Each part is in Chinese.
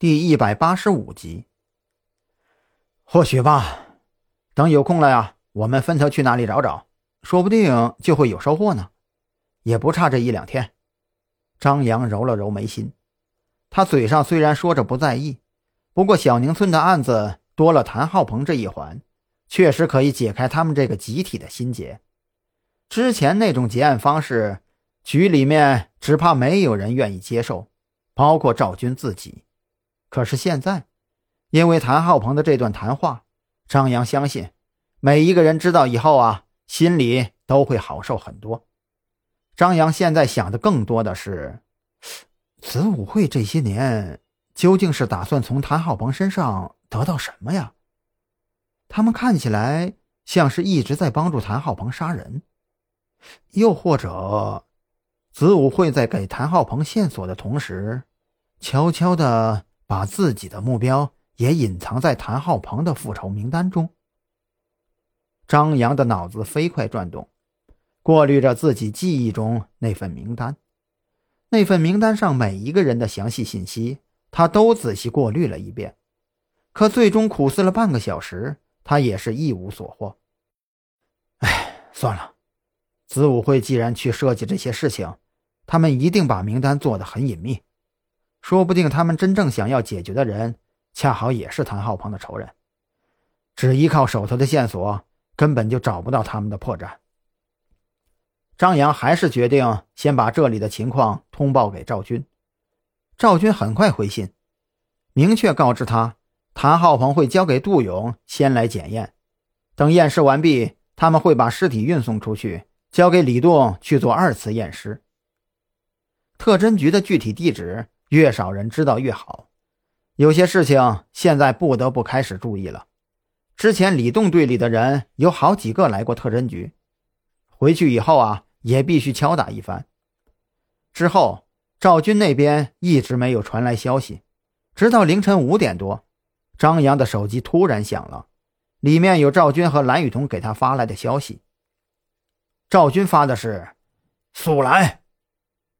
第一百八十五集。或许吧，等有空了呀，我们分头去那里找找，说不定就会有收获呢。也不差这一两天。张扬揉了揉眉心，他嘴上虽然说着不在意，不过小宁村的案子多了谭浩鹏这一环，确实可以解开他们这个集体的心结。之前那种结案方式，局里面只怕没有人愿意接受，包括赵军自己。可是现在，因为谭浩鹏的这段谈话，张扬相信，每一个人知道以后啊，心里都会好受很多。张扬现在想的更多的是，子午会这些年究竟是打算从谭浩鹏身上得到什么呀？他们看起来像是一直在帮助谭浩鹏杀人，又或者，子午会在给谭浩鹏线索的同时，悄悄的。把自己的目标也隐藏在谭浩鹏的复仇名单中。张扬的脑子飞快转动，过滤着自己记忆中那份名单。那份名单上每一个人的详细信息，他都仔细过滤了一遍。可最终苦思了半个小时，他也是一无所获。哎，算了，子午会既然去设计这些事情，他们一定把名单做得很隐秘。说不定他们真正想要解决的人，恰好也是谭浩鹏的仇人。只依靠手头的线索，根本就找不到他们的破绽。张扬还是决定先把这里的情况通报给赵军。赵军很快回信，明确告知他，谭浩鹏会交给杜勇先来检验，等验尸完毕，他们会把尸体运送出去，交给李栋去做二次验尸。特侦局的具体地址。越少人知道越好，有些事情现在不得不开始注意了。之前李栋队里的人有好几个来过特侦局，回去以后啊，也必须敲打一番。之后，赵军那边一直没有传来消息，直到凌晨五点多，张扬的手机突然响了，里面有赵军和蓝雨桐给他发来的消息。赵军发的是“速来”，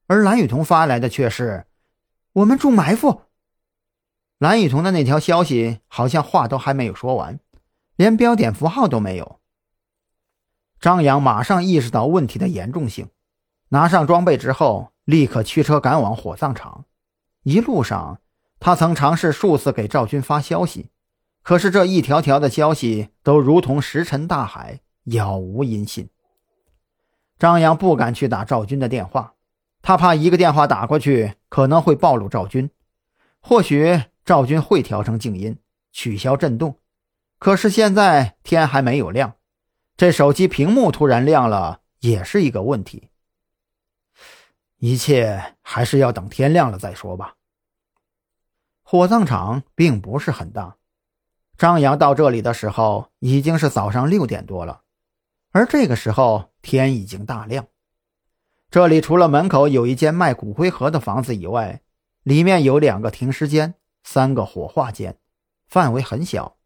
而蓝雨桐发来的却是。我们中埋伏。蓝雨桐的那条消息好像话都还没有说完，连标点符号都没有。张扬马上意识到问题的严重性，拿上装备之后，立刻驱车赶往火葬场。一路上，他曾尝试数次给赵军发消息，可是这一条条的消息都如同石沉大海，杳无音信。张扬不敢去打赵军的电话。他怕一个电话打过去可能会暴露赵军，或许赵军会调成静音，取消震动。可是现在天还没有亮，这手机屏幕突然亮了也是一个问题。一切还是要等天亮了再说吧。火葬场并不是很大，张扬到这里的时候已经是早上六点多了，而这个时候天已经大亮。这里除了门口有一间卖骨灰盒的房子以外，里面有两个停尸间、三个火化间，范围很小。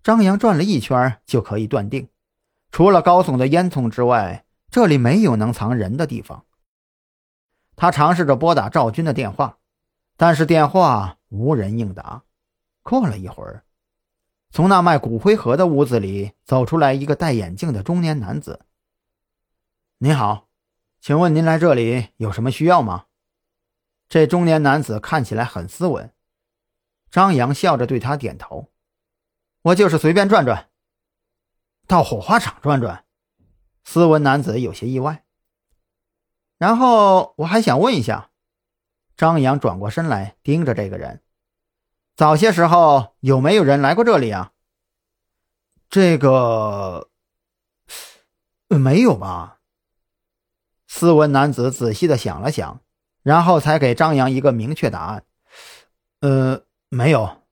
张扬转了一圈就可以断定，除了高耸的烟囱之外，这里没有能藏人的地方。他尝试着拨打赵军的电话，但是电话无人应答。过了一会儿，从那卖骨灰盒的屋子里走出来一个戴眼镜的中年男子。“您好。”请问您来这里有什么需要吗？这中年男子看起来很斯文。张扬笑着对他点头：“我就是随便转转，到火化场转转。”斯文男子有些意外。然后我还想问一下，张扬转过身来盯着这个人：“早些时候有没有人来过这里啊？”这个，没有吧？斯文男子仔细的想了想，然后才给张扬一个明确答案：“呃，没有。”